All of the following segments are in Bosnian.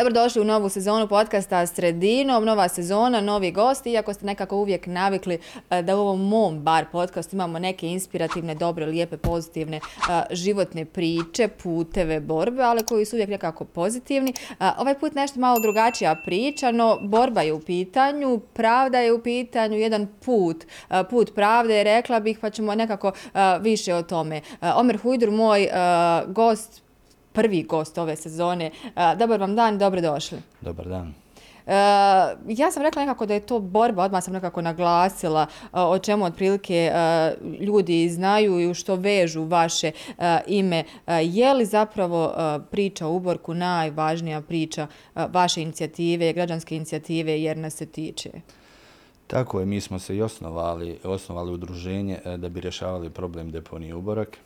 Dobrodošli u novu sezonu podcasta Sredinom, nova sezona, novi gosti. Iako ste nekako uvijek navikli e, da u ovom mom bar podcastu imamo neke inspirativne, dobre, lijepe, pozitivne e, životne priče, puteve, borbe, ali koji su uvijek nekako pozitivni. E, ovaj put nešto malo drugačija priča, no borba je u pitanju, pravda je u pitanju, jedan put, put pravde, rekla bih, pa ćemo nekako više o tome. Omer Hujdur, moj gost, prvi gost ove sezone. Dobar vam dan, dobrodošli. Dobar dan. Uh, ja sam rekla nekako da je to borba, odmah sam nekako naglasila uh, o čemu otprilike ljudi znaju i što vežu vaše ime. Je li zapravo priča u Uborku najvažnija priča vaše inicijative, građanske inicijative, jer nas se tiče? Tako je, mi smo se i osnovali, osnovali udruženje da bi rješavali problem deponije Uborak.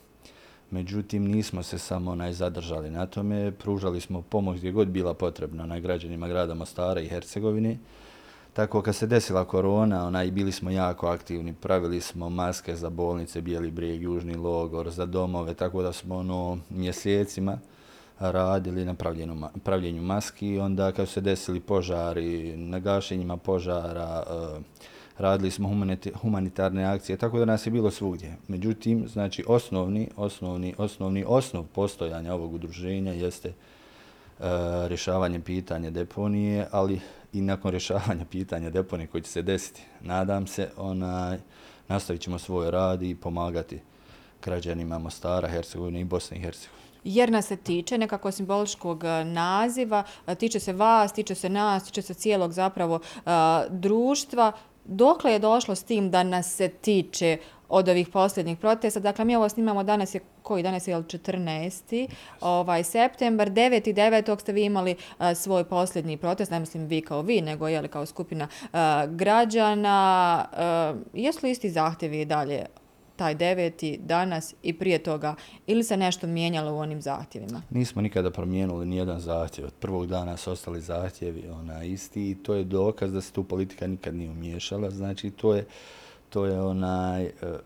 Međutim, nismo se samo onaj zadržali na tome. Pružali smo pomoć gdje god bila potrebna na građanima grada Mostara i Hercegovine. Tako kad se desila korona, onaj, bili smo jako aktivni. Pravili smo maske za bolnice, Bijeli brijeg, Južni logor, za domove, tako da smo ono, mjesecima radili na pravljenju, pravljenju maski. Onda kad su se desili požari, na gašenjima požara, uh, radili smo humanitarne akcije, tako da nas je bilo svugdje. Međutim, znači osnovni, osnovni, osnovni osnov postojanja ovog udruženja jeste uh, rješavanje pitanja deponije, ali i nakon rješavanja pitanja deponije koji će se desiti, nadam se, onaj, nastavit ćemo svoj rad i pomagati građanima Mostara, Hercegovine i Bosne i Hercegovine. Jer nas se tiče nekako simboličkog e, naziva, tiče se vas, tiče se nas, tiče se cijelog zapravo uh, društva. Dokle je došlo s tim da nas se tiče od ovih posljednjih protesta? Dakle, mi ovo snimamo danas je, koji danas je, 14. Ovaj, septembar, 9. i 9. ste vi imali uh, svoj posljednji protest, ne mislim vi kao vi, nego je li kao skupina uh, građana. Uh, jesu li isti zahtjevi i dalje taj deveti danas i prije toga ili se nešto mijenjalo u onim zahtjevima? Nismo nikada promijenili ni jedan zahtjev. Od prvog dana su ostali zahtjevi ona isti i to je dokaz da se tu politika nikad nije umiješala. Znači to je to je onaj e, e,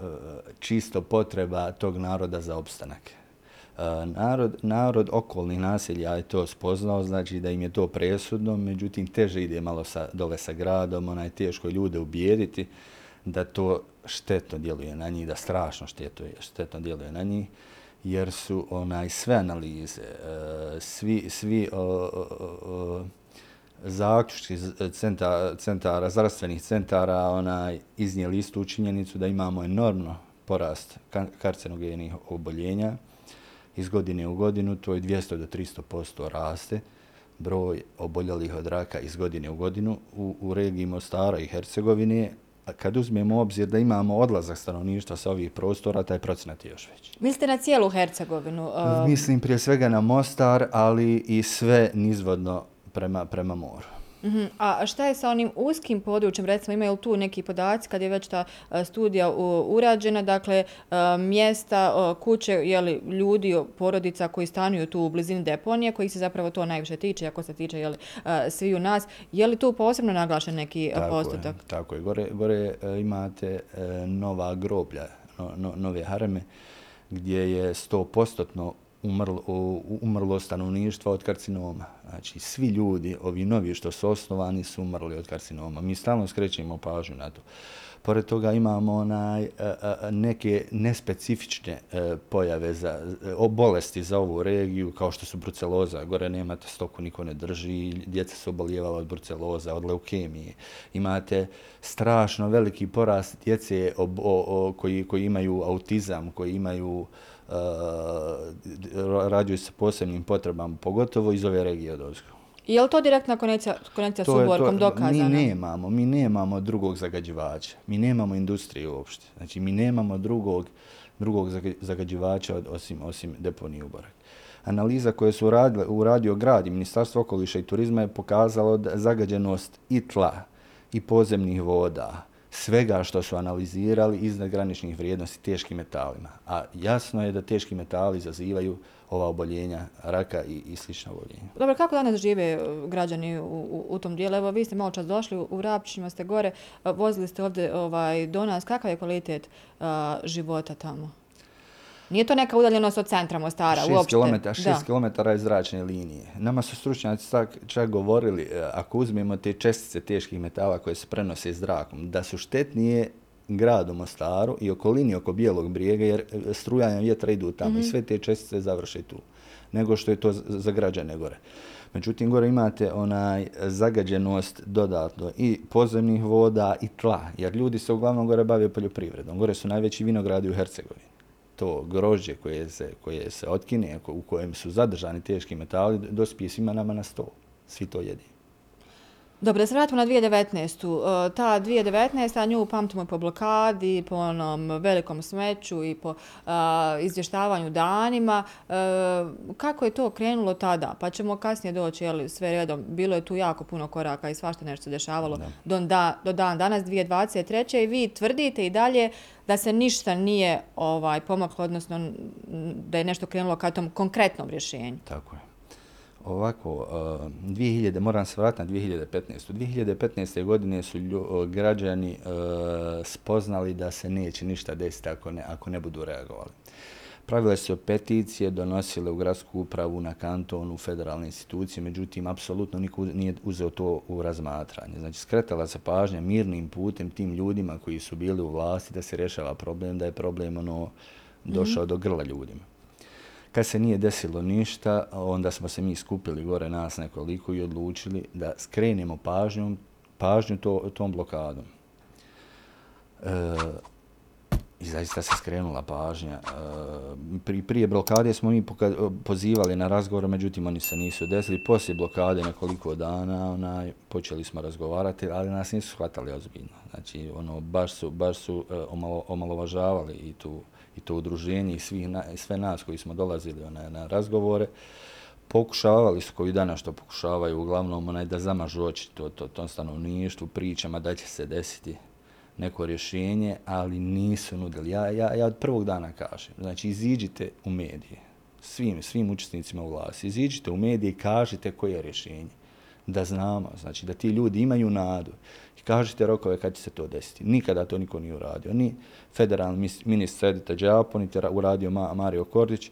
čisto potreba tog naroda za opstanak. E, narod, narod okolnih naselja je to spoznao, znači da im je to presudno, međutim teže ide malo sa, dole sa gradom, onaj teško ljude ubijediti da to štetno djeluje na njih, da strašno štetno, štetno djeluje na njih, jer su onaj sve analize, e, svi, svi o, o, o, zaključki centara, centara, zdravstvenih centara onaj, iznijeli istu činjenicu da imamo enormno porast karcinogenih oboljenja. Iz godine u godinu, to je 200 do 300% raste broj oboljelih od raka iz godine u godinu u, u regiji Mostara i Hercegovine, kad uzmemo obzir da imamo odlazak stanovništva sa ovih prostora, taj procenat je još veći. Mislite na cijelu Hercegovinu? Uh... Mislim prije svega na Mostar, ali i sve nizvodno prema, prema moru. Uh -huh. A šta je sa onim uskim područjem, recimo imaju tu neki podaci kad je već ta studija urađena, dakle mjesta, kuće, jeli, ljudi, porodica koji stanuju tu u blizini deponije, koji se zapravo to najviše tiče, ako se tiče jeli, svi u nas, je li tu posebno naglašen neki tako postotak? Je, tako je, gore, gore imate nova groblja, no, no, nove hareme, gdje je 100% umrlo, umrlo stanovništva od karcinoma. Znači, svi ljudi, ovi novi što su osnovani, su umrli od karcinoma. Mi stalno skrećemo pažnju na to. Pored toga imamo onaj, e, e, e, neke nespecifične pojave za o bolesti za ovu regiju, kao što su bruceloza. Gore nemate stoku, niko ne drži. Djeca su oboljevala od bruceloza, od leukemije. Imate strašno veliki porast djece o, o, o, koji, koji imaju autizam, koji imaju uh, rađuju se posebnim potrebama, pogotovo iz ove regije od Ozgo. Je li to direktna konekcija, konekcija s uborkom dokazana? Mi nemamo, mi nemamo drugog zagađivača. Mi nemamo industrije uopšte. Znači, mi nemamo drugog, drugog zagađivača od, osim, osim deponije uborak. Analiza koje su uradile, uradio grad i Ministarstvo okoliša i turizma je pokazalo da zagađenost i tla i pozemnih voda, svega što su analizirali iznad graničnih vrijednosti teškim metalima. A jasno je da teški metali zazivaju ova oboljenja raka i, i slična oboljenja. Dobro, kako danas žive e, građani u, u, u tom dijelu? Evo, vi ste malo čas došli u, u ste gore, e, vozili ste ovdje ovaj, do nas. Kakav je kvalitet a, života tamo? Nije to neka udaljenost od centra Mostara uopšte. Kilometra, šest kilometara je zračne linije. Nama su stručnjaci čak, govorili, e, ako uzmemo te čestice teških metala koje se prenose zrakom, da su štetnije gradu Mostaru i okolini oko Bijelog brijega, jer e, strujanja vjetra idu tamo mm -hmm. i mhm. sve te čestice završe tu, nego što je to za građane gore. Međutim, gore imate onaj zagađenost dodatno i pozemnih voda i tla, jer ljudi se uglavnom gore bave poljoprivredom. Gore su najveći vinogradi u Hercegovini. To grožđe koje se, koje se otkine, u kojem su zadržani teški metali, dospije svima nama na sto. Svi to jedimo. Dobro, da se vratimo na 2019. E, ta 2019. nju pamtimo po blokadi, po onom velikom smeću i po izvještavanju danima. Uh, kako je to krenulo tada? Pa ćemo kasnije doći jeli, sve redom. Bilo je tu jako puno koraka i svašta nešto se dešavalo do, da, do dan danas 2023. I vi tvrdite i dalje da se ništa nije ovaj pomaklo, odnosno da je nešto krenulo ka tom konkretnom rješenju. Tako je ovako, uh, 2000, moram se vratiti na 2015. 2015. godine su lju, građani uh, spoznali da se neće ništa desiti ako ne, ako ne budu reagovali. Pravile su peticije, donosile u gradsku upravu na kantonu, federalne institucije, međutim, apsolutno niko nije uzeo to u razmatranje. Znači, skretala se pažnja mirnim putem tim ljudima koji su bili u vlasti da se rješava problem, da je problem ono došao mm -hmm. do grla ljudima. Kad se nije desilo ništa, onda smo se mi skupili gore nas nekoliko i odlučili da skrenemo pažnju, pažnju to, tom blokadom. E, I zaista se skrenula pažnja. E, pri, prije blokade smo mi pozivali na razgovor, međutim oni se nisu desili. Poslije blokade nekoliko dana onaj, počeli smo razgovarati, ali nas nisu shvatali ozbiljno. Znači, ono, baš su, baš su e, omalo, omalovažavali i tu i to udruženje i svih na, sve nas koji smo dolazili onaj, na razgovore, pokušavali su koji dana što pokušavaju uglavnom onaj, da zamažu oči to, to, to stanovništvu, pričama da će se desiti neko rješenje, ali nisu nudili. Ja, ja, ja od prvog dana kažem, znači iziđite u medije, svim, svim učesnicima u vlasti, iziđite u medije i kažite koje je rješenje da znamo, znači da ti ljudi imaju nadu i kažete rokove kad će se to desiti. Nikada to niko nije uradio. Ni federalni ministar Edita Đapo, niti uradio Mario Kordić.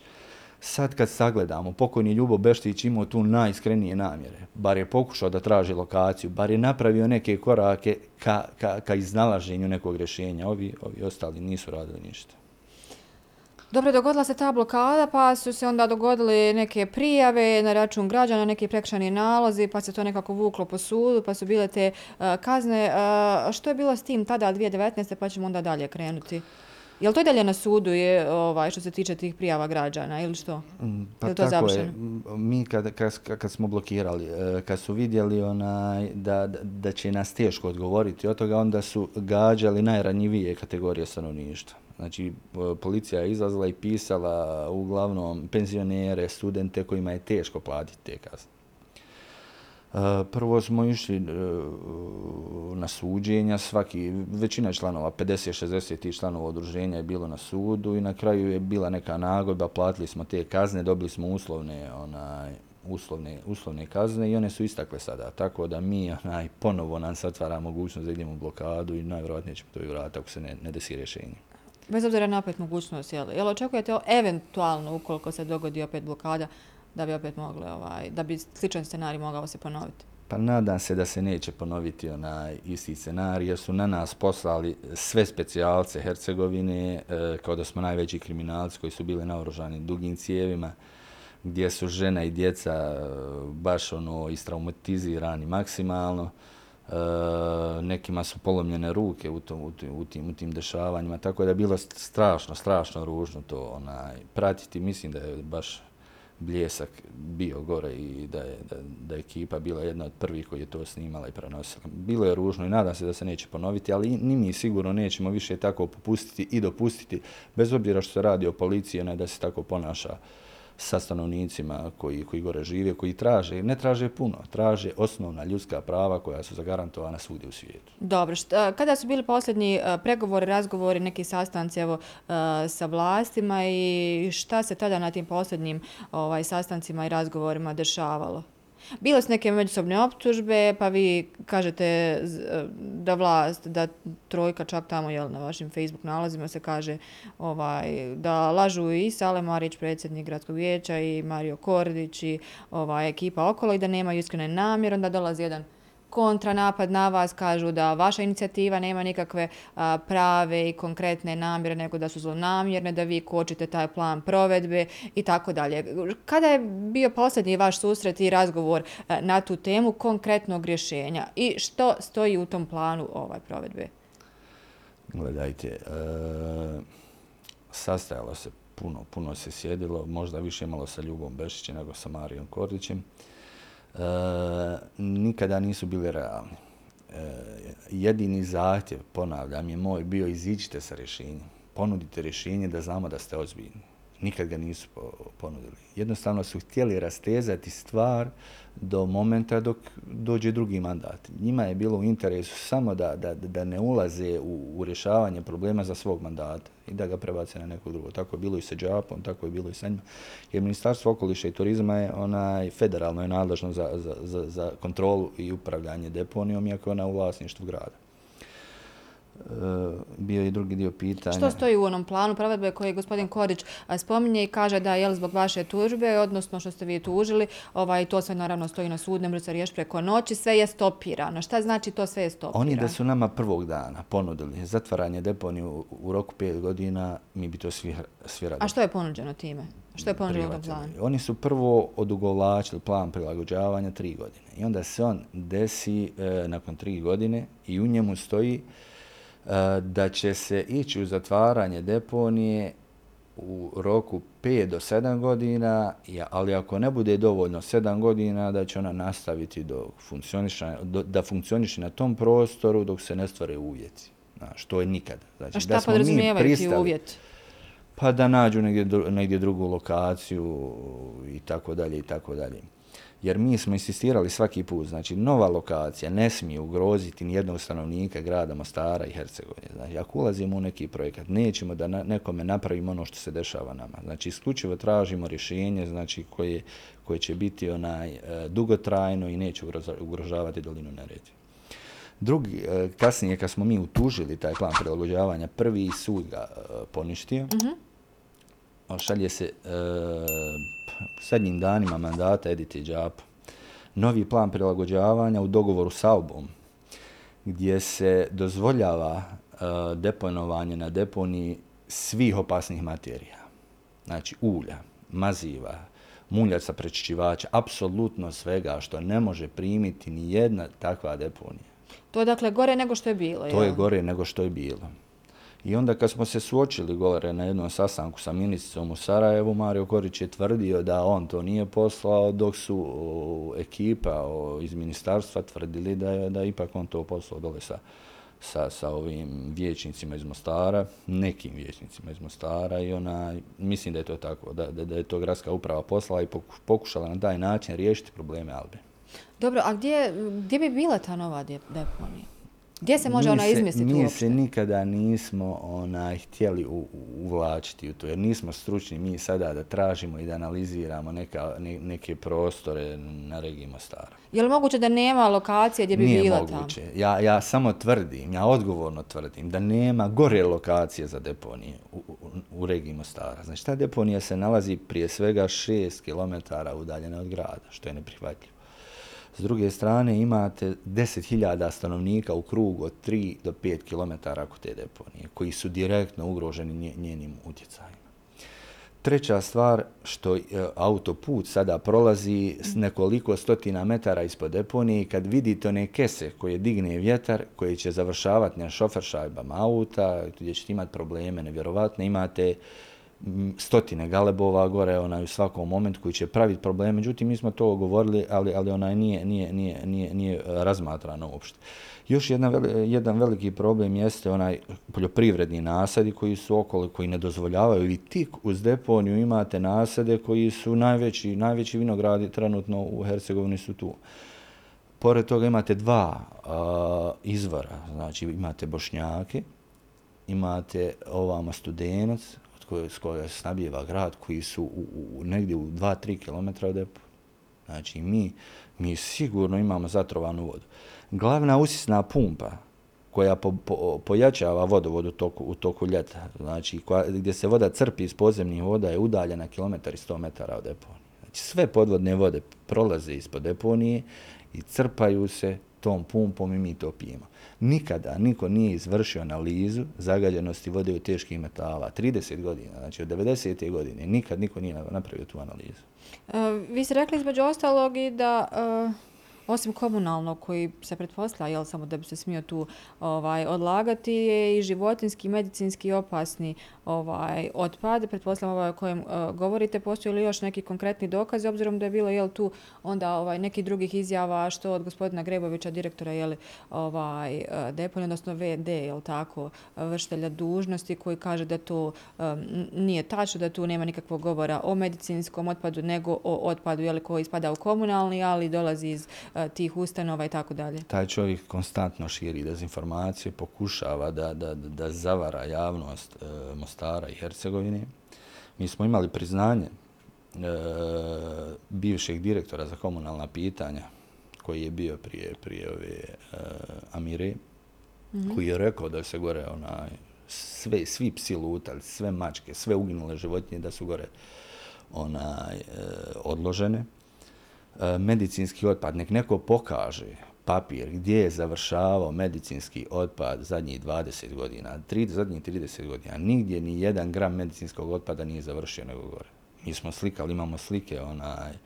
Sad kad sagledamo, pokojni Ljubo Beštić imao tu najiskrenije namjere. Bar je pokušao da traži lokaciju, bar je napravio neke korake ka, ka, ka iznalaženju nekog rješenja. Ovi, ovi ostali nisu radili ništa. Dobro, dogodila se ta blokada, pa su se onda dogodile neke prijave na račun građana, neki prekšani nalozi, pa se to nekako vuklo po sudu, pa su bile te uh, kazne. Uh, što je bilo s tim tada 2019. pa ćemo onda dalje krenuti? Je li to i dalje na sudu je, ovaj, što se tiče tih prijava građana ili što? Mm, pa je to tako završeno? je. Mi kad, kad, kad smo blokirali, e, kad su vidjeli onaj, da, da će nas teško odgovoriti od toga, onda su gađali najranjivije kategorije stanovništva. Znači, policija je izlazila i pisala uglavnom penzionere, studente kojima je teško platiti te kazne. E, prvo smo išli e, na suđenja, svaki, većina članova, 50-60 članova odruženja je bilo na sudu i na kraju je bila neka nagodba, platili smo te kazne, dobili smo uslovne, onaj, uslovne, uslovne kazne i one su istakle sada. Tako da mi onaj, ponovo nam se otvara mogućnost da idemo u blokadu i najvjerojatnije ćemo to i vratiti ako se ne, ne desi rješenje. Bez obzira na opet mogućnost, jel, jel očekujete eventualno, ukoliko se dogodi opet blokada, da bi opet mogle, ovaj, da bi sličan scenarij mogao se ponoviti? Pa nadam se da se neće ponoviti onaj isti scenarij, jer su na nas poslali sve specijalce Hercegovine, e, kao da smo najveći kriminalci koji su bili naoružani dugim cijevima, gdje su žena i djeca e, baš ono istraumatizirani maksimalno. E, Eh, nekima su polomljene ruke u, tom, u, tim, u, tim, u tim dešavanjima, tako da je bilo strašno, strašno ružno to onaj, pratiti. Mislim da je baš bljesak bio gore i da je, da, da je ekipa bila jedna od prvih koji je to snimala i prenosila. Bilo je ružno i nadam se da se neće ponoviti, ali ni mi sigurno nećemo više tako popustiti i dopustiti, bez obzira što se radi o policiji, ne da se tako ponaša uh, sa stanovnicima koji, koji gore žive, koji traže, ne traže puno, traže osnovna ljudska prava koja su zagarantovana svugdje u svijetu. Dobro, šta, kada su bili posljednji e, pregovori, razgovori, neki sastanci evo, e, sa vlastima i šta se tada na tim posljednjim ovaj, sastancima i razgovorima dešavalo? Bile su neke međusobne optužbe, pa vi kažete e, da vlast, da trojka čak tamo jel, na vašim Facebook nalazima se kaže ovaj, da lažu i Sale Marić, predsjednik gradskog vijeća i Mario Kordić i ovaj, ekipa okolo i da nemaju iskrene namjer, onda dolazi jedan kontranapad na vas, kažu da vaša inicijativa nema nikakve a, prave i konkretne namjere, nego da su zlonamjerne, da vi kočite taj plan provedbe i tako dalje. Kada je bio posljednji vaš susret i razgovor a, na tu temu konkretnog rješenja i što stoji u tom planu ovaj provedbe? Gledajte, e, sastajalo se puno, puno se sjedilo, možda više malo sa Ljubom Bešićem nego sa Marijom Kordićem. E, Eh, nikada nisu bili realni. E, jedini zahtjev, ponavljam, je moj bio iziđite sa rješenjem. Ponudite rješenje da znamo da ste ozbiljni nikad ga nisu ponudili. Jednostavno su htjeli rastezati stvar do momenta dok dođe drugi mandat. Njima je bilo u interesu samo da, da, da ne ulaze u, u rješavanje problema za svog mandata i da ga prebace na nekog drugog. Tako je bilo i sa Đapom, tako je bilo i sa njima. Jer Ministarstvo okoliša i turizma je onaj federalno je nadležno za, za, za, za kontrolu i upravljanje deponijom, iako je ona u vlasništvu grada. Eh, bio i drugi dio pitanja. Što stoji u onom planu provedbe koji gospodin Korić spominje i kaže da je zbog vaše tužbe, odnosno što ste vi tužili, ovaj, to sve naravno stoji na sud, ne može se riješiti preko noći, sve je stopirano. Šta znači to sve je stopirano? Oni da su nama prvog dana ponudili zatvaranje deponije u, u roku pet godina, mi bi to svi, svi radili. A što je ponuđeno time? Što je ponuđeno u planu? Oni su prvo odugovlačili plan prilagođavanja tri godine. I onda se on desi e, nakon tri godine i u njemu stoji da će se ići u zatvaranje deponije u roku 5 do 7 godina, ali ako ne bude dovoljno 7 godina, da će ona nastaviti do do, da funkcioniše na tom prostoru dok se ne stvore uvjeti. Znaš, to je nikad. Znači, A šta da podrazumijevaju ti uvjeti? Pa da nađu negdje, negdje drugu lokaciju i tako dalje i tako dalje jer mi smo insistirali svaki put, znači nova lokacija ne smije ugroziti ni jednog stanovnika grada Mostara i Hercegovine. Znači, ako ulazimo u neki projekat, nećemo da na, nekome napravimo ono što se dešava nama. Znači, isključivo tražimo rješenje znači, koje, koje će biti onaj e, dugotrajno i neće ugrožavati dolinu Neretve. Drugi, e, kasnije kad smo mi utužili taj plan prilagođavanja, prvi sud ga e, poništio, mm -hmm. šalje se e, sedmim danima mandata Edite Džapa novi plan prilagođavanja u dogovoru sa Albom, gdje se dozvoljava uh, deponovanje na deponiji svih opasnih materija. Znači ulja, maziva, muljaca prečišćivača, apsolutno svega što ne može primiti ni jedna takva deponija. To je dakle gore nego što je bilo, To je gore nego što je bilo. I onda kad smo se suočili govore na jednom sastanku sa ministricom u Sarajevu, Mario Korić je tvrdio da on to nije poslao, dok su ekipa iz ministarstva tvrdili da je da ipak on to poslao dole sa, sa, sa ovim vječnicima iz Mostara, nekim vječnicima iz Mostara i ona, mislim da je to tako, da, da, da je to gradska uprava poslala i pokušala na taj način riješiti probleme Albe. Dobro, a gdje, gdje bi bila ta nova deponija? Gdje se može mi ona izmisliti mi uopšte? Mi se nikada nismo ona, htjeli u, uvlačiti u to, jer nismo stručni mi sada da tražimo i da analiziramo neka, ne, neke prostore na regiji Mostara. Je li moguće da nema lokacije gdje bi Nije bila moguće. Ja, ja samo tvrdim, ja odgovorno tvrdim da nema gore lokacije za deponije u, u, u regiji Mostara. Znači, ta deponija se nalazi prije svega 6 km udaljene od grada, što je neprihvatljivo. S druge strane imate 10.000 stanovnika u krugu od 3 do 5 km oko te deponije, koji su direktno ugroženi njenim utjecajima. Treća stvar, što e, autoput sada prolazi s nekoliko stotina metara ispod deponije, kad vidite one kese koje digne vjetar, koje će završavati na šofer šajbama auta, gdje ćete imati probleme, nevjerovatne, imate stotine galebova gore onaj u svakom momentu koji će praviti probleme. Međutim, mi smo to govorili, ali, ali onaj nije, nije, nije, nije, nije e, razmatrano uopšte. Još jedna, jedan veliki problem jeste onaj poljoprivredni nasadi koji su okolo, koji ne dozvoljavaju i tik uz deponiju imate nasade koji su najveći, najveći vinogradi trenutno u Hercegovini su tu. Pored toga imate dva uh, izvora, znači imate bošnjake, imate ovama studenac, koje, s koje snabljeva grad, koji su u, u, negdje u 2-3 km od EPU. Znači, mi, mi sigurno imamo zatrovanu vodu. Glavna usisna pumpa koja po, po, pojačava vodovod u toku, u toku ljeta, znači koja, gdje se voda crpi iz podzemnih voda je udaljena kilometar i 100 metara od deponije. Znači sve podvodne vode prolaze ispod deponije i crpaju se tom pumpom i mi to pijemo. Nikada niko nije izvršio analizu zagađenosti vode u teških metala. 30 godina, znači od 90. godine, nikad niko nije napravio tu analizu. Uh, vi ste rekli između ostalog i da uh osim komunalnog koji se pretpostavlja jel, samo da bi se smio tu ovaj, odlagati je i životinski, medicinski opasni ovaj, otpad. Pretpostavljam ovaj o kojem uh, govorite. Postoji li još neki konkretni dokaz, obzirom da je bilo jel, tu onda ovaj, neki drugih izjava što od gospodina Grebovića, direktora jel, ovaj, e, deponija, odnosno VD, jel tako, vrštelja dužnosti koji kaže da to um, nije tačno, da tu nema nikakvog govora o medicinskom otpadu, nego o otpadu jel, koji ispada u komunalni, ali dolazi iz tih ustanova i tako dalje. Taj čovjek konstantno širi dezinformacije, pokušava da, da, da zavara javnost e, Mostara i Hercegovine. Mi smo imali priznanje e, bivšeg direktora za komunalna pitanja koji je bio prije, prije ove e, Amire, mm -hmm. koji je rekao da se gore onaj, sve, svi psi lutali, sve mačke, sve uginule životinje da su gore onaj, e, odložene. E, medicinski otpad, nek neko pokaže papir gdje je završavao medicinski otpad zadnjih 20 godina, tri, zadnjih 30 godina, nigdje ni jedan gram medicinskog otpada nije završio nego gore. Mi smo slikali, imamo slike onaj, uh,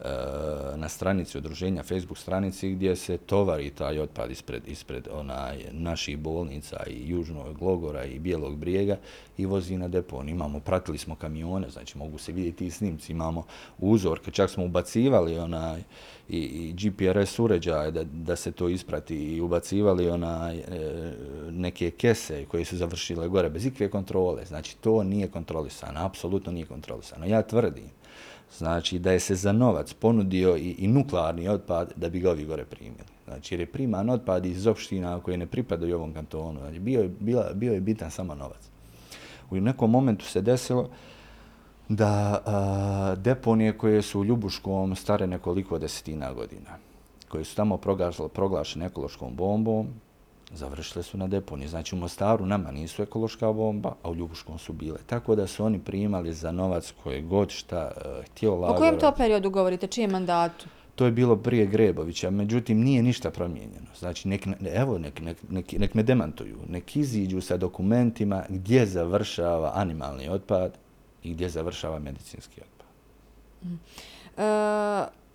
Eh, na stranici udruženja, Facebook stranici gdje se tovari taj otpad ispred, ispred onaj naših bolnica i Južnog Glogora i Bijelog brijega i vozi na depon. Imamo, pratili smo kamione, znači mogu se vidjeti i snimci, imamo uzorke, čak smo ubacivali onaj i, i GPRS uređaje da, da se to isprati i ubacivali onaj e, neke kese koje su završile gore bez ikve kontrole. Znači to nije kontrolisano, apsolutno nije kontrolisano. Ja tvrdim znači da je se za novac ponudio i, i nuklearni otpad da bi ga ovi gore primili. Znači jer je priman otpad iz opština koje ne pripadaju ovom kantonu. Znači bio je, bila, bio je bitan samo novac. U nekom momentu se desilo da a, deponije koje su u Ljubuškom stare nekoliko desetina godina, koje su tamo proglašene ekološkom bombom, završile su na deponiji. Znači u Mostaru nama nisu ekološka bomba, a u Ljubuškom su bile. Tako da su oni primali za novac koje god šta uh, htio lagora. O kojem to periodu govorite? Čijem mandatu? To je bilo prije Grebovića, međutim nije ništa promijenjeno. Znači, nek, evo, nek, nek, nek, nek me demantuju, nek iziđu sa dokumentima gdje završava animalni otpad i gdje završava medicinski otpad. Mm. Uh,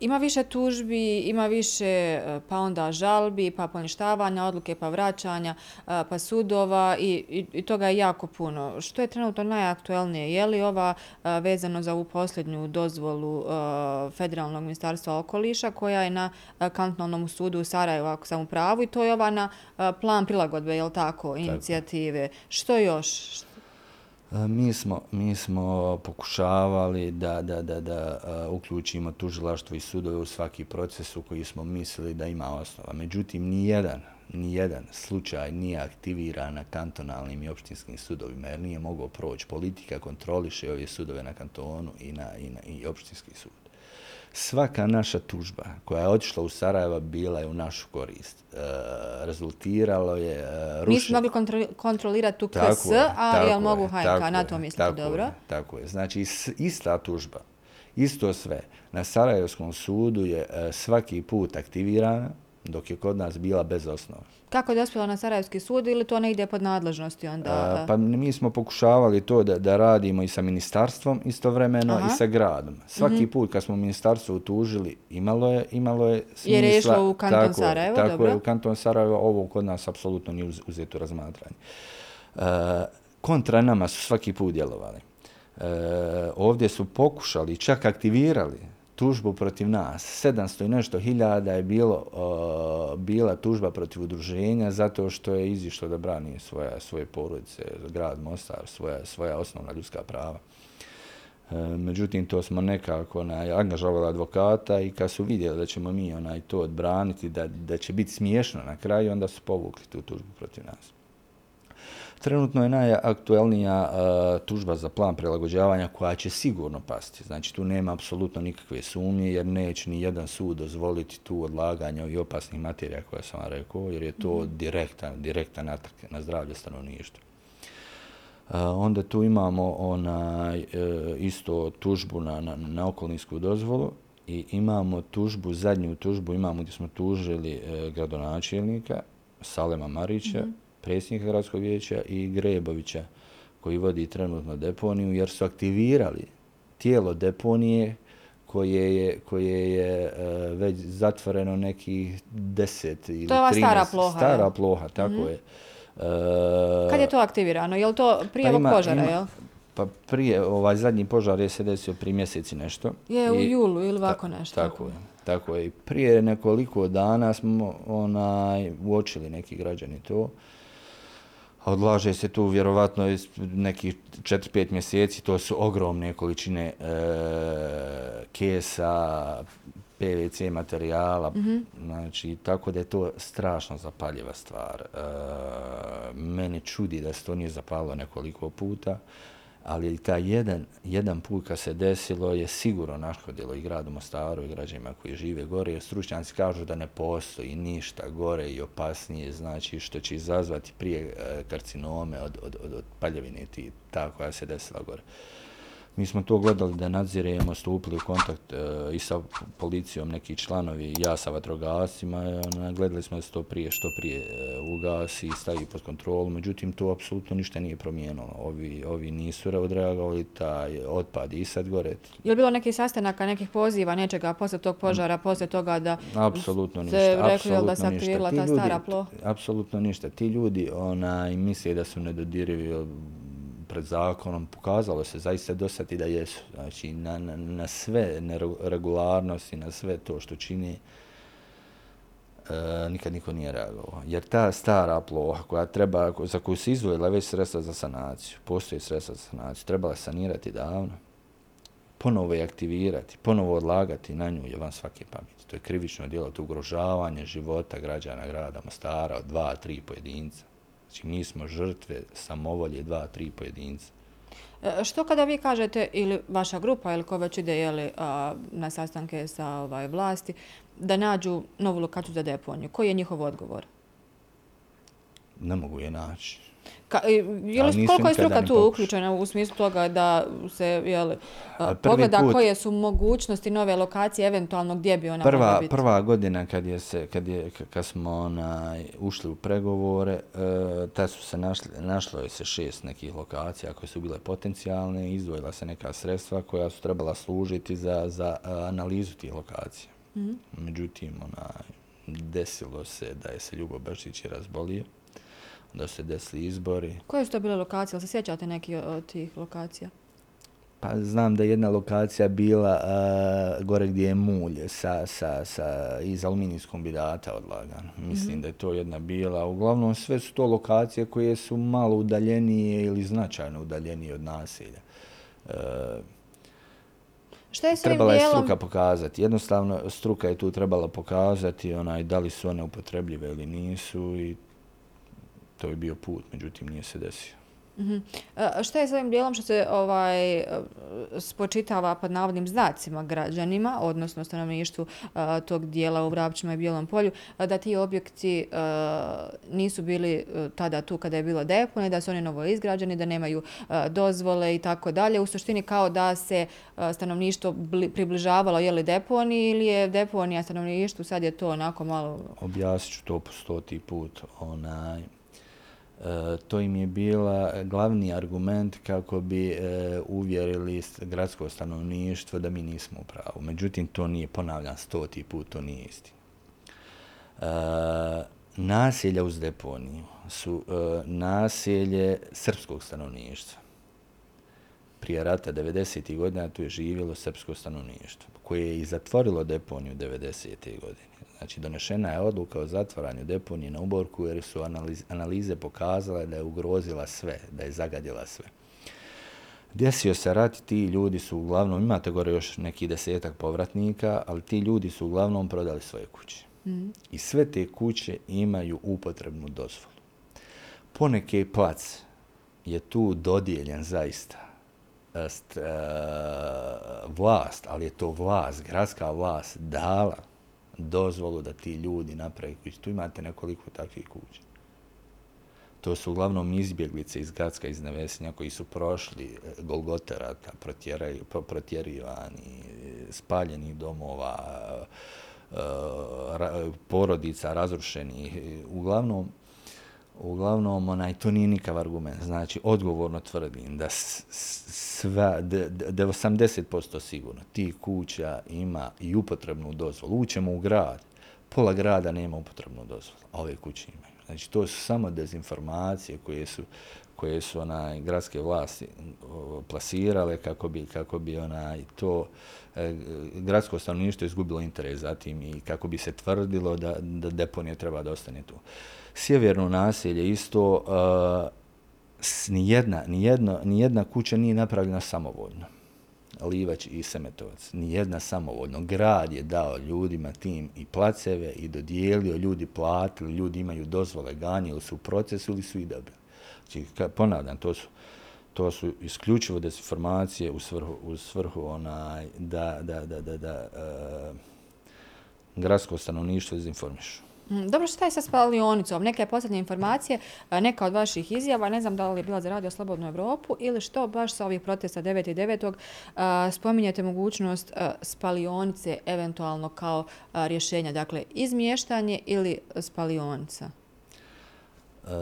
Ima više tužbi, ima više e, pa onda žalbi, pa poništavanja odluke, pa vraćanja, e, pa sudova i, i, i toga je jako puno. Što je trenutno najaktuelnije? Je li ova e, vezano za ovu posljednju dozvolu Federalnog ministarstva okoliša koja je na kantonalnom sudu u Sarajevo, ako sam u pravu, i to je ova na plan prilagodbe, je li tako, inicijative. Što još? E, mi smo, mi smo pokušavali da, da, da, da e, uključimo tužilaštvo i sudove u svaki proces u koji smo mislili da ima osnova. Međutim, ni jedan, ni jedan slučaj nije aktiviran na kantonalnim i opštinskim sudovima, jer nije mogao proći. Politika kontroliše ove sudove na kantonu i, na, i, na, i opštinski sud svaka naša tužba koja je otišla u Sarajeva bila je u našu korist. E, rezultiralo je... E, ruši... Nisu mogli kontrolirati tu KS, a jel mogu HNK, na to mislite dobro? Je, tako je. Znači, ista tužba, isto sve, na Sarajevskom sudu je e, svaki put aktivirana, dok je kod nas bila bez osnova. Kako je dospjela na Sarajevski sud ili to ne ide pod nadležnosti onda? A, pa mi smo pokušavali to da, da radimo i sa ministarstvom istovremeno Aha. i sa gradom. Svaki mm -hmm. put kad smo ministarstvo utužili, imalo je, imalo je smisla. Jer je išlo u kanton tako, Sarajevo, tako dobro. Tako je, u kanton Sarajevo, ovo kod nas apsolutno nije uz, uzeto razmatranje. E, kontra nama su svaki put djelovali. E, ovdje su pokušali, čak aktivirali tužbu protiv nas. 700 i nešto hiljada je bilo, uh, bila tužba protiv udruženja zato što je izišlo da brani svoja, svoje porodice, grad Mostar, svoja, svoja osnovna ljudska prava. E, međutim, to smo nekako onaj, angažovali advokata i kad su vidjeli da ćemo mi onaj, to odbraniti, da, da će biti smiješno na kraju, onda su povukli tu tužbu protiv nas. Trenutno je najaktuelnija uh, tužba za plan prilagođavanja koja će sigurno pasti. Znači tu nema apsolutno nikakve sumnje jer neće ni jedan sud dozvoliti tu odlaganje i opasnih materija koje sam vam rekao jer je to mm. direktan, direktan atak na zdravlje stanovništva. Uh, onda tu imamo onaj, uh, isto tužbu na, na, na okolinsku dozvolu i imamo tužbu, zadnju tužbu imamo gdje smo tužili gradonačelnika Salema Marića, mm -hmm predsjednika gradskog vijeća i Grebovića koji vodi trenutno deponiju jer su aktivirali tijelo deponije koje je, koje je uh, već zatvoreno nekih 10 ili 13. To je ova stara ploha. Stara je. ploha, tako mm -hmm. je. Uh, Kad je to aktivirano? Je li to prije pa ovog požara, ima, jel? Pa prije, ovaj zadnji požar je se desio prije mjeseci nešto. Je, u julu ili ovako nešto. Tako je. Tako je. Prije nekoliko dana smo onaj, uočili neki građani to. Uh, odlaže se tu vjerovatno nekih 4-5 mjeseci, to su ogromne količine e, kesa, PVC materijala, mm -hmm. znači tako da je to strašno zapaljiva stvar. E, mene čudi da se to nije zapalo nekoliko puta. E, ali ta jedan, jedan put kad se desilo je sigurno naškodilo i gradu Mostaru i građanima koji žive gore, jer stručnjaci kažu da ne postoji ništa gore i opasnije, znači što će izazvati prije e, karcinome od, od, od, od paljevine ti, ta koja se desila gore. Mi smo to gledali da nadziremo, stupili u kontakt e, i sa policijom, neki članovi, ja sa vatrogasima, ona, gledali smo da se to prije, što prije e, ugasi i stavi pod kontrolu, međutim to apsolutno ništa nije promijenilo. Ovi, ovi nisu odreagovali, taj otpad i sad gore. Je li bilo nekih sastanaka, nekih poziva, nečega posle tog požara, posle toga da apsolutno ništa, se rekli da se aktivirala ta stara ploha? Apsolutno ništa. Ti ljudi onaj, misle da su nedodirivi pred zakonom, pokazalo se zaista dosati da jesu. Znači, na, na, na sve neregularnosti, na sve to što čini, e, nikad niko nije reagovao. Jer ta stara ploha koja treba, za koju se izvojila već sredstva za sanaciju, postoje sredstva za sanaciju, trebala sanirati davno, ponovo je aktivirati, ponovo odlagati na nju je van svake pameti. To je krivično djelo, to ugrožavanje života građana grada Mostara od dva, tri pojedinca. Znači, mi smo žrtve samovolje dva, tri pojedinca. E, što kada vi kažete, ili vaša grupa, ili ko već ide jeli, a, na sastanke sa ovaj, vlasti, da nađu novu lokaciju za deponiju, koji je njihov odgovor? Ne mogu je naći. Ka, li, koliko je struka tu uključena u smislu toga da se je li, pogleda put, koje su mogućnosti nove lokacije, eventualno gdje bi ona prva, mogla biti? Prva godina kad, je se, kad, je, kad smo ona, ušli u pregovore, e, ta su se našli, našlo je se šest nekih lokacija koje su bile potencijalne, izdvojila se neka sredstva koja su trebala služiti za, za analizu tih lokacija. Mm -hmm. Međutim, ona, desilo se da je se Ljubo Bršić razbolio da se desili izbori. Koje su to bile lokacije? Se sjećate neki od tih lokacija? Pa znam da je jedna lokacija bila uh, gore gdje je mulj sa, sa, sa, iz aluminijskog kombinata odlagan. Mislim mm -hmm. da je to jedna bila. Uglavnom sve su to lokacije koje su malo udaljenije ili značajno udaljenije od naselja. Uh, Šta je trebala je struka pokazati. Jednostavno, struka je tu trebala pokazati onaj, da li su one upotrebljive ili nisu i to je bio put, međutim nije se desio. Uh -huh. A šta je s ovim dijelom što se ovaj spočitava pod navodnim znacima građanima, odnosno stanovništvu a, tog dijela u Vrapčima i Bijelom polju, a, da ti objekti a, nisu bili a, tada tu kada je bilo depone, da su oni novo izgrađeni, da nemaju a, dozvole i tako dalje. U suštini kao da se a, stanovništvo bli, približavalo je li deponi ili je deponija stanovništvu, sad je to onako malo... Objasnit ću to po stoti put. Onaj, E, to im je bila glavni argument kako bi e, uvjerili gradsko stanovništvo da mi nismo u pravu. Međutim, to nije, ponavljam, stoti put, to nije isti. E, naselja uz deponiju su e, naselje srpskog stanovništva. Prije rata 90. godina tu je živjelo srpsko stanovništvo koje je i zatvorilo deponiju 90. godine. Znači, donešena je odluka o zatvaranju deponije na uborku jer su analize, analize pokazale da je ugrozila sve, da je zagadila sve. Desio se rat, ti ljudi su uglavnom, imate gore još neki desetak povratnika, ali ti ljudi su uglavnom prodali svoje kuće. Mm. I sve te kuće imaju upotrebnu dozvolu. poneke plac je tu dodijeljen zaista st, uh, vlast, ali je to vlast, gradska vlast dala dozvolu da ti ljudi naprave kuće. Tu imate nekoliko takvih kuća. To su uglavnom izbjeglice iz Gradska, iz Nevesinja, koji su prošli e, Golgote rata, protjerivani, spaljeni domova, e, porodica razrušenih. Uglavnom, uglavnom onaj, to nije nikav argument. Znači, odgovorno tvrdim da sva, da 80% sigurno ti kuća ima i upotrebnu dozvolu. Ućemo u grad, pola grada nema upotrebnu dozvolu, a ove kuće imaju. Znači, to su samo dezinformacije koje su, koje su onaj, gradske vlasti plasirale kako bi, kako bi onaj, to e, gradsko stanovništvo izgubilo interes za tim i kako bi se tvrdilo da, da deponija treba da ostane tu. Sjeverno naselje isto, uh, nijedna, nijedno, nijedna kuća nije napravljena samovoljno. Livać i Semetovac. Nijedna samovoljno. Grad je dao ljudima tim i placeve i dodijelio, ljudi platili, ljudi imaju dozvole, ganjili su u procesu ili su i dobili. Znači, ponavljam, to su, to su isključivo desinformacije u svrhu, u svrhu onaj, da, da, da, da, da uh, gradsko stanovništvo izinformišu. Mm, dobro, šta je sa spalionicom? Neke posljednje informacije, e, neka od vaših izjava, ne znam da li je bila za radio Slobodnu Evropu ili što baš sa ovih protesta 9.9. E, spominjete mogućnost e, spalionice eventualno kao rješenja, dakle izmještanje ili spalionica? Uh,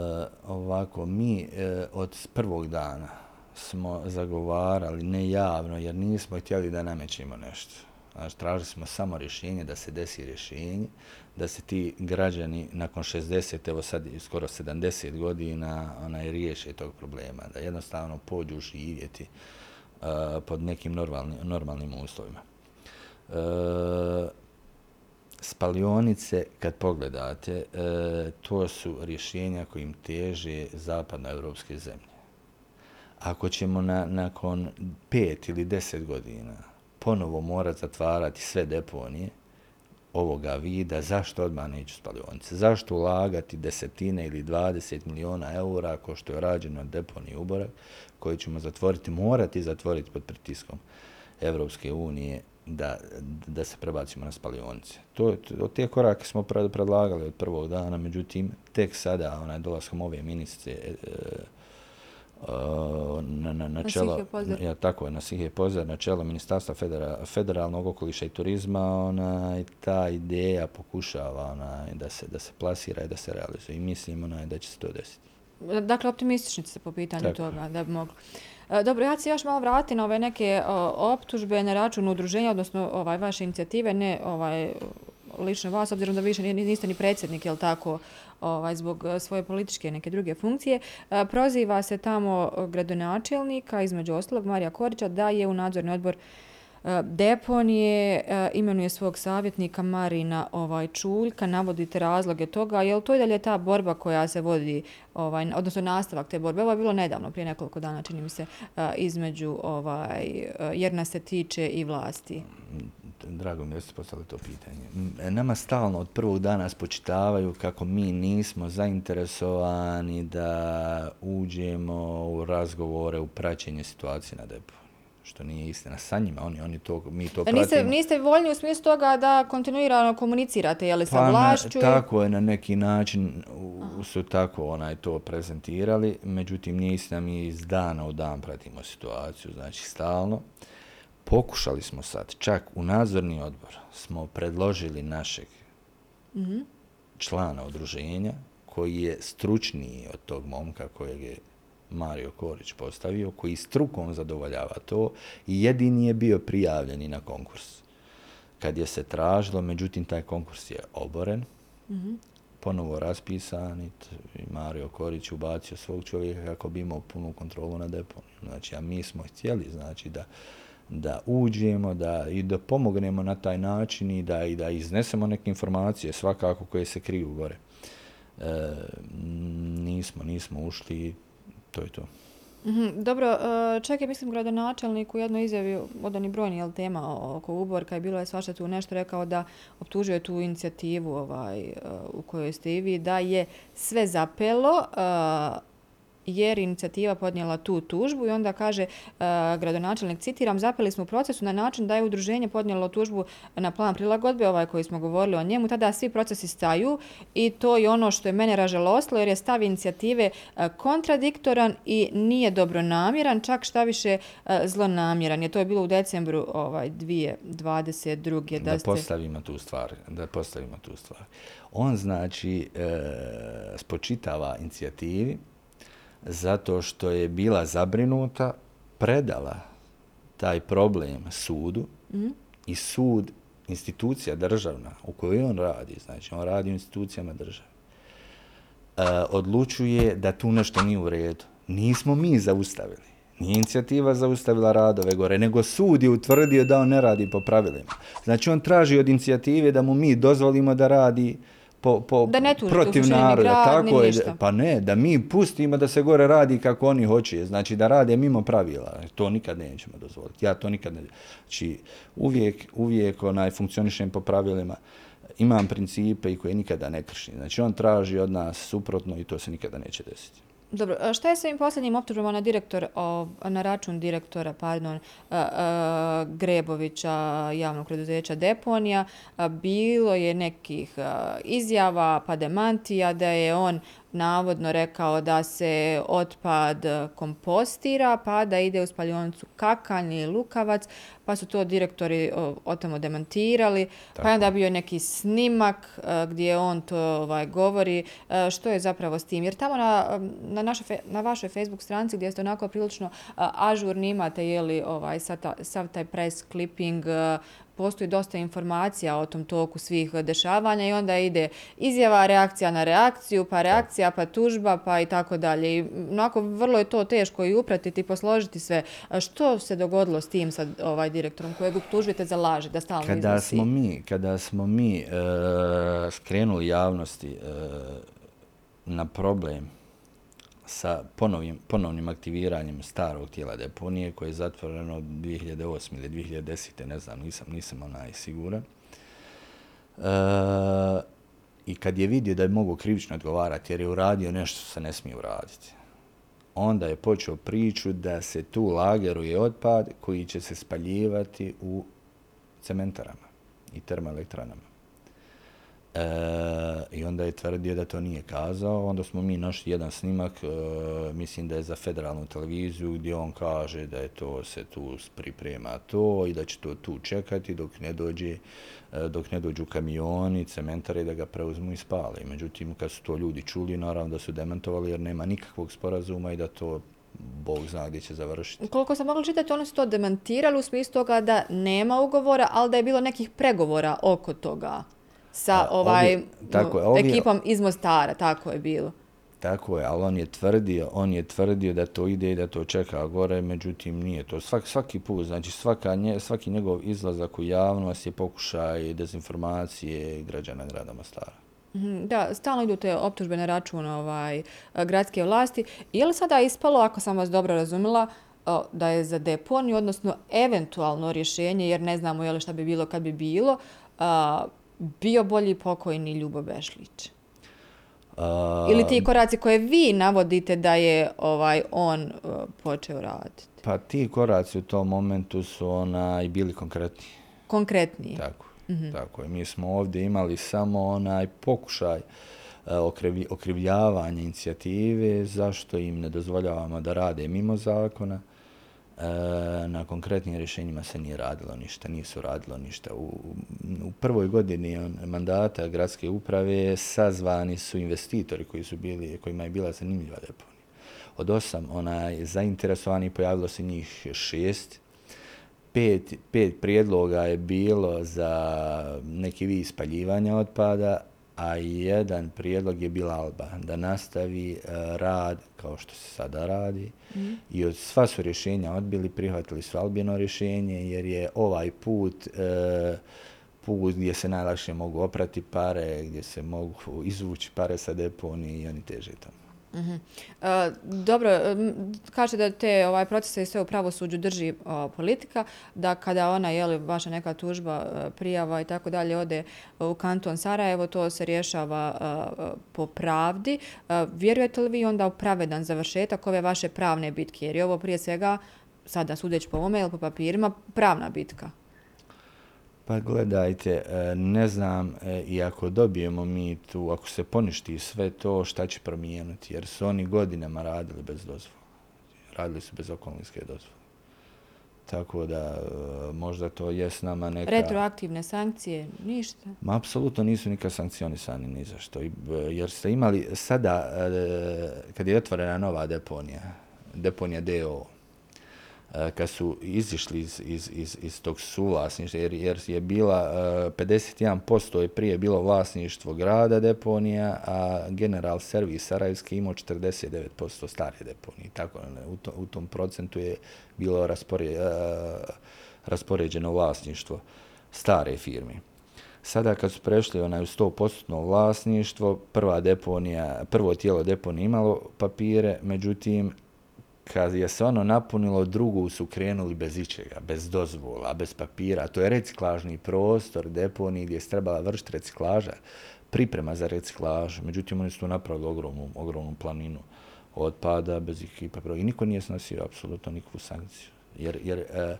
ovako, mi e, od prvog dana smo zagovarali, ne javno, jer nismo htjeli da namećemo nešto. Znači, tražili smo samo rješenje, da se desi rješenje, da se ti građani nakon 60, evo sad skoro 70 godina, onaj, riješe tog problema, da jednostavno pođu živjeti uh, pod nekim normalni, normalnim uslovima. Uh, spalionice, kad pogledate, uh, to su rješenja kojim teže zapadnoevropske zemlje. Ako ćemo na, nakon 5 ili 10 godina ponovo morati zatvarati sve deponije ovoga vida, zašto odmah neću spalionice? Zašto ulagati desetine ili 20 miliona eura, ako što je rađeno od deponije uborak, koji ćemo zatvoriti, morati zatvoriti pod pritiskom Evropske unije da, da se prebacimo na spalionice. To, to, te korake smo predlagali od prvog dana, međutim, tek sada, onaj dolaskom ove ministre, e, na, na, na čelo, ja, tako je, na Sihe Pozar, na čelo Ministarstva federa, federalnog okoliša i turizma, ona, ta ideja pokušava ona, da, se, da se plasira i da se realizuje. I mislim ona, da će se to desiti. Dakle, optimistični ste po pitanju tako. toga da bi mogli. E, dobro, ja ću još malo vratiti na ove neke o, optužbe na račun udruženja, odnosno ovaj, vaše inicijative, ne ovaj, lično vas, obzirom da više niste ni predsjednik, jel tako, ovaj, zbog eh, svoje političke neke druge funkcije. Eh, proziva se tamo gradonačelnika, između ostalog Marija Korića, da je u nadzorni odbor uh, Eh, deponije, eh, imenuje svog savjetnika Marina ovaj, Čuljka, navodite razloge toga. Je li to i dalje ta borba koja se vodi, ovaj, odnosno nastavak te borbe? Ovo je bilo nedavno, prije nekoliko dana, čini mi se, eh, između, ovaj, jer nas se tiče i vlasti drago mi je da ste postavili to pitanje. E, nama stalno od prvog dana spočitavaju kako mi nismo zainteresovani da uđemo u razgovore, u praćenje situacije na depo što nije istina sa njima, oni, oni to, mi to pratimo. Niste, niste voljni u smislu toga da kontinuirano komunicirate, je li sa pa vlašću? Na, tako je, na neki način u, su tako onaj to prezentirali, međutim nije istina, mi iz dana u dan pratimo situaciju, znači stalno. Pokušali smo sad, čak u nadzorni odbor smo predložili našeg mm -hmm. člana udruženja koji je stručniji od tog momka kojeg je Mario Korić postavio, koji strukom zadovoljava to i jedini je bio prijavljeni na konkurs. Kad je se tražilo, međutim, taj konkurs je oboren, mm -hmm. ponovo raspisan i Mario Korić ubacio svog čovjeka kako bi imao punu kontrolu na deponiju. Znači, a mi smo htjeli, znači, da da uđemo da i da pomognemo na taj način i da i da iznesemo neke informacije svakako koje se kriju gore. E, nismo, nismo ušli, to je to. Mhm, Dobro, e, čekaj, mislim, gradonačelnik u jednoj izjavi od oni brojni jel, tema oko uborka i bilo je svašta tu nešto rekao da optužuje tu inicijativu ovaj, e, u kojoj ste i vi, da je sve zapelo, e, jer inicijativa podnijela tu tužbu i onda kaže uh, gradonačelnik, citiram, zapeli smo u procesu na način da je udruženje podnijelo tužbu na plan prilagodbe, ovaj koji smo govorili o njemu, tada svi procesi staju i to je ono što je mene ražalostilo jer je stav inicijative uh, kontradiktoran i nije dobronamjeran, čak šta više uh, zlonamjeran. Je to je bilo u decembru ovaj 2022. Da, da ste... postavimo tu stvar, da postavimo tu stvar. On znači e, spočitava inicijativi zato što je bila zabrinuta, predala taj problem sudu mm. i sud, institucija državna u kojoj on radi, znači on radi u institucijama države, uh, odlučuje da tu nešto nije u redu. Nismo mi zaustavili. Nije inicijativa zaustavila radove gore, nego sud je utvrdio da on ne radi po pravilima. Znači on traži od inicijative da mu mi dozvolimo da radi uh, po, po, da ne protiv naroda. Grad, tako je, pa ne, da mi pustimo da se gore radi kako oni hoće, znači da rade mimo pravila. To nikad nećemo dozvoliti. Ja to nikad ne... Znači, uvijek, uvijek onaj funkcionišem po pravilima imam principe i koje nikada ne kršim. Znači, on traži od nas suprotno i to se nikada neće desiti. Dobro, šta je sa ovim posljednjim optužbama na direktor, o, na račun direktora, pardon, a, a, Grebovića, javnog preduzeća Deponija, a, bilo je nekih a, izjava, pa demantija, da je on navodno rekao da se otpad kompostira, pa da ide u spaljoncu kakanj ili lukavac, pa su to direktori o tamo demantirali, Tako. pa je onda bio neki snimak e, gdje on to ovaj, govori, e, što je zapravo s tim. Jer tamo na, na, naše, na vašoj Facebook stranci gdje ste onako prilično ažurni imate jeli, ovaj, sav taj press clipping, postoji dosta informacija o tom toku svih dešavanja i onda ide izjava, reakcija na reakciju, pa reakcija, pa tužba, pa i tako dalje. I onako vrlo je to teško i upratiti i posložiti sve. Što se dogodilo s tim sa ovaj direktorom kojeg tužite za laži da stalno kada iznosi? Smo mi, kada smo mi e, skrenuli javnosti e, na problem sa ponovim, ponovnim aktiviranjem starog tijela deponije koje je zatvoreno 2008. ili 2010. ne znam, nisam, nisam onaj siguran. E, I kad je vidio da je mogu krivično odgovarati jer je uradio nešto što se ne smije uraditi, onda je počeo priču da se tu lageruje otpad koji će se spaljivati u cementarama i termoelektranama. E, I onda je tvrdio da to nije kazao. Onda smo mi našli jedan snimak, e, mislim da je za federalnu televiziju, gdje on kaže da je to se tu priprema to i da će to tu čekati dok ne dođe e, dok ne dođu kamioni, cementare da ga preuzmu i spale. Međutim, kad su to ljudi čuli, naravno da su demantovali jer nema nikakvog sporazuma i da to Bog zna gdje će završiti. Koliko sam mogla čitati, oni su to demantirali u smislu toga da nema ugovora, ali da je bilo nekih pregovora oko toga sa ovaj ovdje, tako je, ovdje, ekipom iz Mostara, tako je bilo. Tako je, ali on je tvrdio, on je tvrdio da to ide i da to čeka gore, međutim nije to. Svaki, svaki put, znači svaka nje, svaki njegov izlazak u javnost je pokušaj dezinformacije građana grada Mostara. Mhm, da, stalno idu te optužbe na račun ovaj, gradske vlasti. Je li sada ispalo, ako sam vas dobro razumila, da je za deponiju, odnosno eventualno rješenje, jer ne znamo je li šta bi bilo kad bi bilo, bio bolji pokojni Ljubo Bešlić? Uh, Ili ti koraci koje vi navodite da je ovaj on uh, počeo raditi? Pa ti koraci u tom momentu su onaj bili konkretni. Konkretni? Tako, mm -hmm. tako je. Mi smo ovdje imali samo onaj pokušaj uh, okrivljavanja inicijative zašto im ne dozvoljavamo da rade mimo zakona. E, na konkretnim rješenjima se nije radilo ništa, nisu radilo ništa. U, u prvoj godini mandata gradske uprave sazvani su investitori koji su bili, kojima je bila zanimljiva deponija. Od osam onaj, zainteresovani pojavilo se njih šest. Pet, pet prijedloga je bilo za neki vid spaljivanja otpada, a jedan prijedlog je bila Alba, da nastavi uh, rad kao što se sada radi. Mm. I od sva su rješenja odbili, prihvatili su Albino rješenje, jer je ovaj put uh, put gdje se najlakše mogu oprati pare, gdje se mogu izvući pare sa deponije i oni teže tamo. Mhm. E, dobro, kaže da te ovaj procese i sve u pravosuđu drži politika, da kada ona, je li vaša neka tužba, e, prijava i tako dalje, ode u kanton Sarajevo, to se rješava e, po pravdi. E, vjerujete li vi onda u pravedan završetak ove vaše pravne bitke? Jer je ovo prije svega, sada sudeći po ovome ili po papirima, pravna bitka. Pa gledajte, e, ne znam, e, i ako dobijemo mi tu, ako se poništi sve to, šta će promijenuti? Jer su oni godinama radili bez dozvola. Radili su bez okolinske dozvole. Tako da e, možda to je s nama neka... Retroaktivne sankcije, ništa? Ma, apsolutno nisu nikad sankcionisani ni za što. Jer ste imali sada, kad je otvorena nova deponija, deponija DO, E, Eh, kad su izišli iz, iz, iz, iz tog suvlasništva, jer, jer je bila, eh, 51% je prije bilo vlasništvo grada deponija, a general servis Sarajevski imao 49% stare deponije. Tako, u, to, u tom procentu je bilo raspore, eh, raspoređeno vlasništvo stare firme. Sada kad su prešli onaj u 100% vlasništvo, prva deponija, prvo tijelo deponije imalo papire, međutim, kad je se ono napunilo, drugu su krenuli bez ičega, bez dozvola, bez papira. To je reciklažni prostor, deponi gdje se trebala vršiti reciklaža, priprema za reciklaž. Međutim, oni su tu napravili ogromnu, ogromnu planinu otpada bez ikakvih papira. I niko nije snosio apsolutno nikakvu sankciju. Jer, jer e,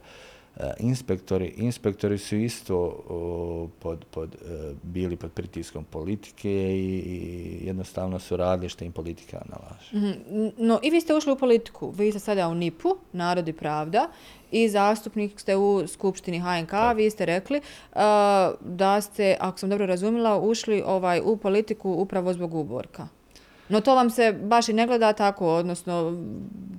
inspektori, inspektori su isto o, pod, pod, e, bili pod pritiskom politike i, i jednostavno su radili što im politika nalaže. Mm -hmm. No i vi ste ušli u politiku. Vi ste sada u NIP-u, Narod i pravda, i zastupnik ste u Skupštini HNK. Tak. Vi ste rekli uh, da ste, ako sam dobro razumila, ušli ovaj u politiku upravo zbog uborka. No to vam se baš i ne gleda tako, odnosno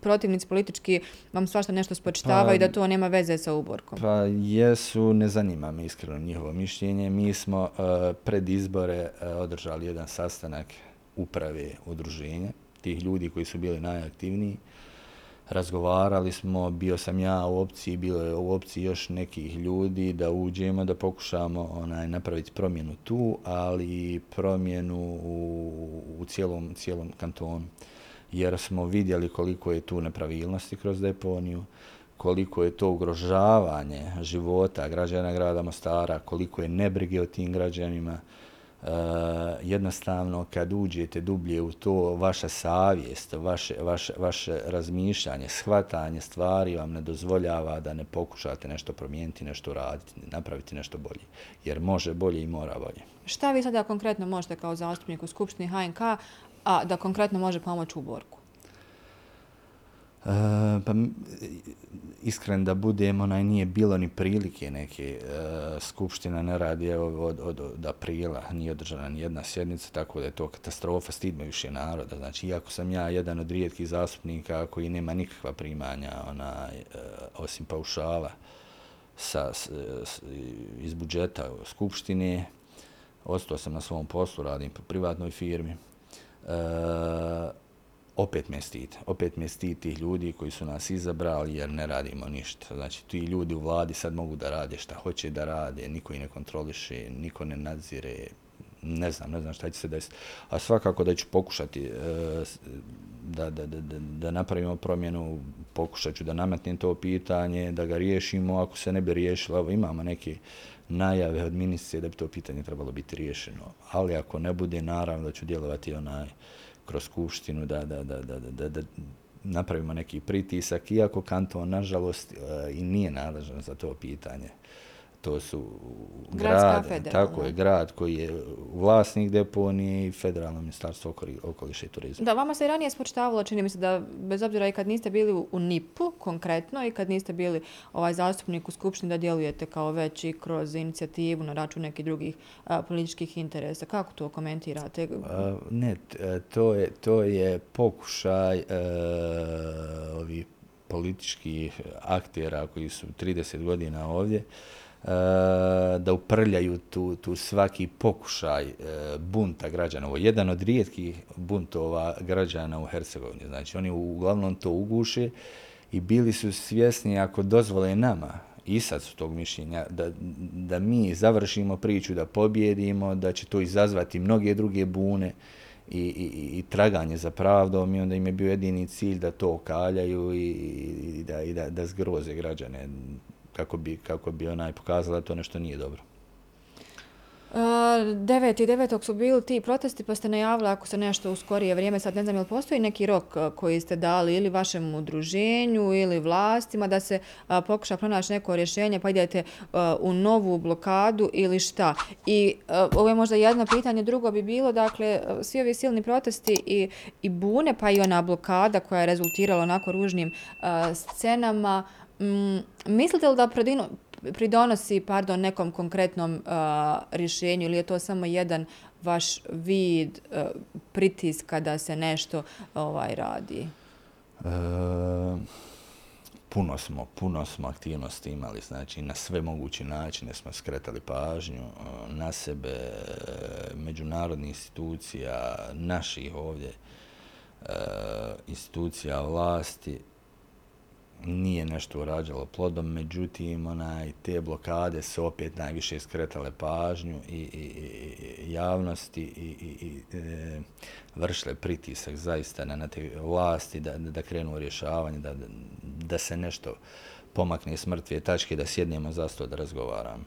protivnici politički vam svašta nešto spočitavaju pa, da to nema veze sa uborkom. Pa jesu, ne zanima me iskreno njihovo mišljenje. Mi smo uh, pred izbore uh, održali jedan sastanak uprave udruženja, tih ljudi koji su bili najaktivniji. Uh, razgovarali smo, bio sam ja u opciji, bilo je u opciji još nekih ljudi da uđemo, da pokušamo onaj, napraviti promjenu tu, ali promjenu u, u cijelom, cijelom kantonu. Jer smo vidjeli koliko je tu nepravilnosti kroz deponiju, koliko je to ugrožavanje života građana grada Mostara, koliko je nebrige o tim građanima, Uh, jednostavno kad uđete dublje u to, vaša savjest, vaše, vaše, vaše razmišljanje, shvatanje stvari vam ne dozvoljava da ne pokušate nešto promijeniti, nešto raditi, napraviti nešto bolje. Jer može bolje i mora bolje. Šta vi sada konkretno možete kao zastupnik u Skupštini HNK, a da konkretno može pomoći u borku? E, pa iskren da budem, onaj nije bilo ni prilike neke E, skupština ne radi evo, od, od, od aprila, nije održana ni jedna sjednica, tako da je to katastrofa, stidme više naroda. Znači, iako sam ja jedan od rijetkih zastupnika koji nema nikakva primanja onaj, e, osim paušala sa, s, s, iz budžeta skupštine, ostao sam na svom poslu, radim po privatnoj firmi. E, opet me stid. Opet me stid tih ljudi koji su nas izabrali jer ne radimo ništa. Znači, ti ljudi u vladi sad mogu da rade šta hoće da rade, niko ih ne kontroliše, niko ne nadzire, ne znam, ne znam šta će se desiti. A svakako da ću pokušati da, da, da, da, da napravimo promjenu, pokušat ću da nametnem to pitanje, da ga riješimo. Ako se ne bi riješilo, evo, imamo neke najave od ministrice da bi to pitanje trebalo biti riješeno. Ali ako ne bude, naravno da ću djelovati onaj kroz skupštinu da, da, da, da, da, da napravimo neki pritisak, iako kanton, nažalost, e, i nije nadležan za to pitanje to su grad, tako je, grad koji je vlasnik deponije i federalno ministarstvo okoliša i turizma. Da, vama se i ranije spočitavalo, čini mi se da bez obzira i kad niste bili u NIP-u konkretno i kad niste bili ovaj zastupnik u Skupštini da djelujete kao već i kroz inicijativu na račun nekih drugih a, političkih interesa. Kako to komentirate? A, ne, to je, to je pokušaj a, e, ovih političkih aktera koji su 30 godina ovdje, E, Eh, da uprljaju tu, tu svaki pokušaj eh, bunta građana. Ovo je jedan od rijetkih buntova građana u Hercegovini. Znači, oni uglavnom to uguše i bili su svjesni ako dozvole nama, i sad su tog mišljenja, da, da mi završimo priču, da pobjedimo, da će to izazvati mnoge druge bune i, i, i traganje za pravdom i onda im je bio jedini cilj da to kaljaju i, i, da, i da, da zgroze građane kako bi, kako bi ona pokazala da to nešto nije dobro. 9. i 9. su bili ti protesti pa ste najavili ako se nešto u skorije vrijeme, sad ne znam, je li postoji neki rok e, koji ste dali ili vašem udruženju ili vlastima da se e, pokuša pronaći neko rješenje pa idete e, u novu blokadu ili šta? I ovo je možda jedno pitanje, drugo bi bilo, dakle, svi ovi silni protesti i, i bune pa i ona blokada koja je rezultirala onako ružnim scenama, Mm, mislite li da pridonosi pardon, nekom konkretnom uh, rješenju ili je to samo jedan vaš vid uh, pritiska da se nešto ovaj radi? E, puno smo, puno smo aktivnosti imali, znači na sve moguće načine smo skretali pažnju uh, na sebe, uh, međunarodnih institucija, naših ovdje uh, institucija vlasti, nije nešto urađalo plodom, međutim, onaj, te blokade su opet najviše skretale pažnju i, i, i javnosti i, i, i e, vršile pritisak zaista na, na te vlasti da, da krenu u rješavanje, da, da se nešto pomakne s mrtve tačke, da sjednemo za sto da razgovaramo.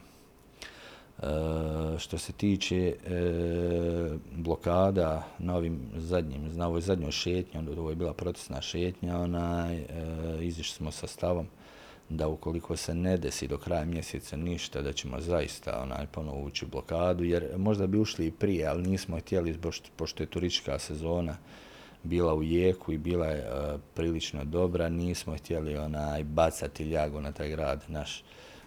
E, što se tiče e, blokada na ovim zadnjim, na ovoj zadnjoj šetnji, onda ovo je bila protestna šetnja, onaj, e, izišli smo sa stavom da ukoliko se ne desi do kraja mjeseca ništa, da ćemo zaista onaj, ponovo ući u blokadu, jer možda bi ušli i prije, ali nismo htjeli, pošto je turistička sezona bila u jeku i bila je e, prilično dobra, nismo htjeli onaj, bacati ljagu na taj grad naš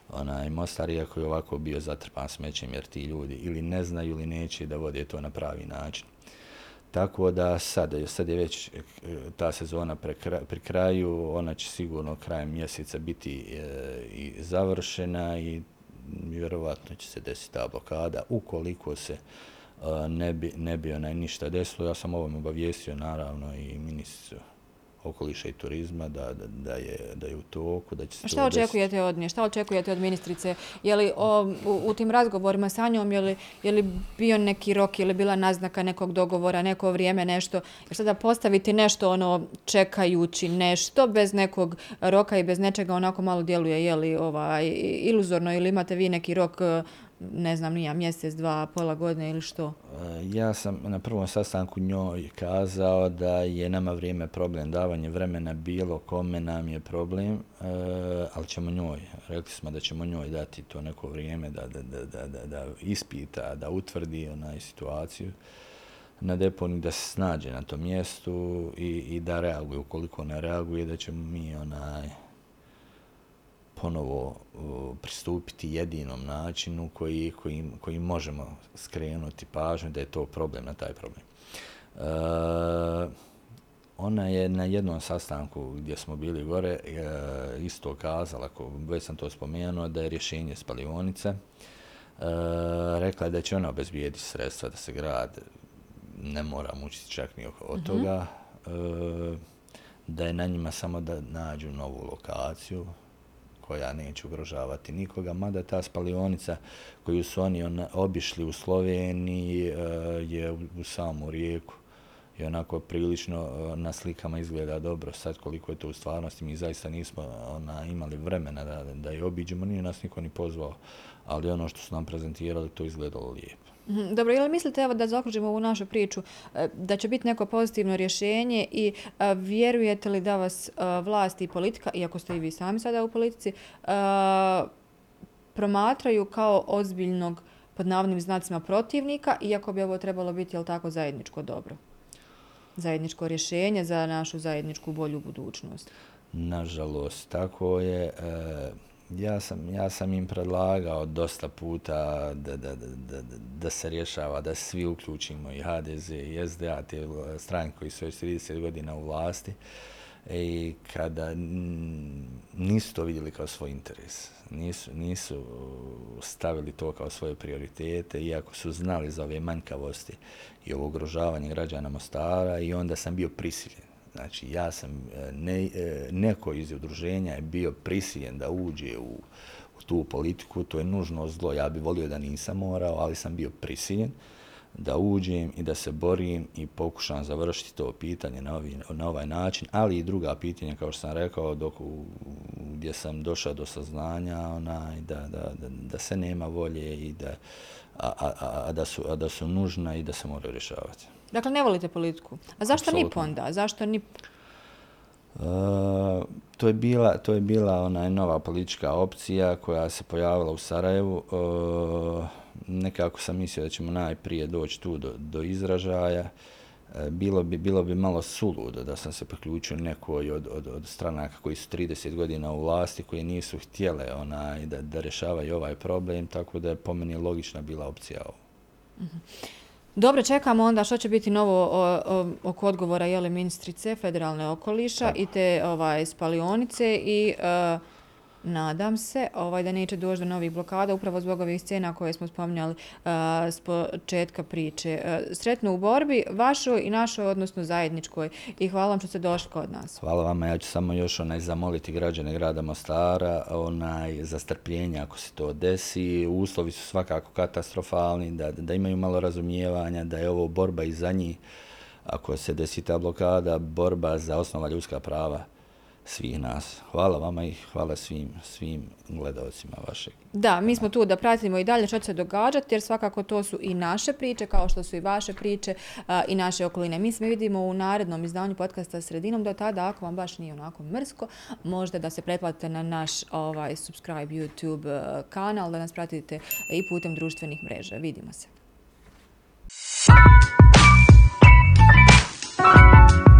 onaj Mostar, iako je ovako bio zatrpan smećem, jer ti ljudi ili ne znaju ili neće da vode to na pravi način. Tako da sad, sad je već eh, ta sezona pri kraju, ona će sigurno krajem mjeseca biti e, i završena i vjerovatno će se desiti ta blokada ukoliko se e, ne bi, ne bi onaj ništa desilo. Ja sam ovom obavijestio naravno i ministru okoliša i turizma da, da, da, je, da je u toku, da će se Šta očekujete od nje? Šta očekujete od ministrice? Je li o, u, u tim razgovorima sa njom, je li, je li bio neki rok ili bila naznaka nekog dogovora, neko vrijeme, nešto? Jer sada postaviti nešto ono čekajući nešto bez nekog roka i bez nečega onako malo djeluje, je li ovaj, iluzorno ili imate vi neki rok ne znam, nija mjesec, dva, pola godine ili što? E, ja sam na prvom sastanku njoj kazao da je nama vrijeme problem, davanje vremena bilo kome nam je problem, e, ali ćemo njoj, rekli smo da ćemo njoj dati to neko vrijeme da, da, da, da, da, da ispita, da utvrdi onaj situaciju na deponi da se snađe na tom mjestu i, i da reaguje. Ukoliko ne reaguje, da ćemo mi onaj, ponovo pristupiti jedinom načinu koji, koji, koji možemo skrenuti pažnju da je to problem na taj problem. E, ona je na jednom sastanku gdje smo bili gore e, isto kazala, ako već sam to spomenuo, da je rješenje spalionice. E, rekla je da će ona obezbijeti sredstva da se grad ne mora mučiti čak ni od mhm. toga. E, da je na njima samo da nađu novu lokaciju, koja neće ugrožavati nikoga, mada ta spalionica koju su oni on, obišli u Sloveniji e, je u, u samu rijeku i onako prilično e, na slikama izgleda dobro. Sad koliko je to u stvarnosti, mi zaista nismo ona, imali vremena da, da je obiđemo, nije nas niko ni pozvao, ali ono što su nam prezentirali, to izgledalo lijepo. Mhm, dobro, ili mislite evo da zaokružimo ovu našu priču e, da će biti neko pozitivno rješenje i e, vjerujete li da vas e, vlast i politika, iako ste i vi sami sada u politici, promatraju kao ozbiljnog pod navodnim znacima protivnika, iako bi ovo trebalo biti jel tako zajedničko dobro? Zajedničko rješenje za našu zajedničku bolju budućnost. Nažalost, tako je. E ja sam, ja sam im predlagao dosta puta da, da, da, da, da se rješava, da svi uključimo i HDZ i SDA, te stranke koji su već 30 godina u vlasti. E, I kada nisu to vidjeli kao svoj interes, nisu, nisu stavili to kao svoje prioritete, iako su znali za ove manjkavosti i ovo ugrožavanje građana Mostara i onda sam bio prisiljen. Znači, ja sam, e, ne, e, neko iz udruženja je bio prisiljen da uđe u, u tu politiku, to je nužno zlo. Ja bih volio da nisam morao, ali sam bio prisiljen. da uđem i da se borim i pokušam završiti to pitanje na, ovi, na ovaj način, ali i druga pitanja, kao što sam rekao, dok u, gdje sam došao do saznanja onaj, da, da, da, da se nema volje i da, a, a, a, da su, a da su nužna i da se moraju rješavati. Dakle, ne volite politiku. A zašto Apsolutno. NIP onda? Zašto NIP? Uh, to je bila to je bila onaj nova politička opcija koja se pojavila u Sarajevu. Uh, nekako sam mislio da ćemo najprije doći tu do, do izražaja. Uh, bilo bi bilo bi malo suludo da sam se priključio nekoj od, od, od stranaka koji su 30 godina u vlasti, koji nisu htjele onaj da da rješavaju ovaj problem, tako da je po meni logična bila opcija ovo. Mm -hmm. Dobro, čekamo onda što će biti novo o, o, oko odgovora jele ministrice federalne okoliša Tako. i te ovaj, spalionice i uh, nadam se ovaj, da neće doći do novih blokada upravo zbog ovih scena koje smo spominjali uh, s početka priče. Uh, sretno u borbi vašoj i našoj, odnosno zajedničkoj i hvala vam što ste došli kod nas. Hvala vama, ja ću samo još onaj zamoliti građane grada Mostara onaj, za strpljenje ako se to desi. Uslovi su svakako katastrofalni, da, da imaju malo razumijevanja, da je ovo borba i za njih. Ako se desi ta blokada, borba za osnova ljudska prava svih nas. Hvala vama i hvala svim svim gledaocima vašeg. Da, mi smo tu da pratimo i dalje što će se događati, jer svakako to su i naše priče, kao što su i vaše priče a, i naše okoline. Mi se vidimo u narednom izdanju podcasta Sredinom. Do tada, ako vam baš nije onako mrsko, možda da se pretplatite na naš ovaj subscribe YouTube kanal, da nas pratite i putem društvenih mreža. Vidimo se. Thank you.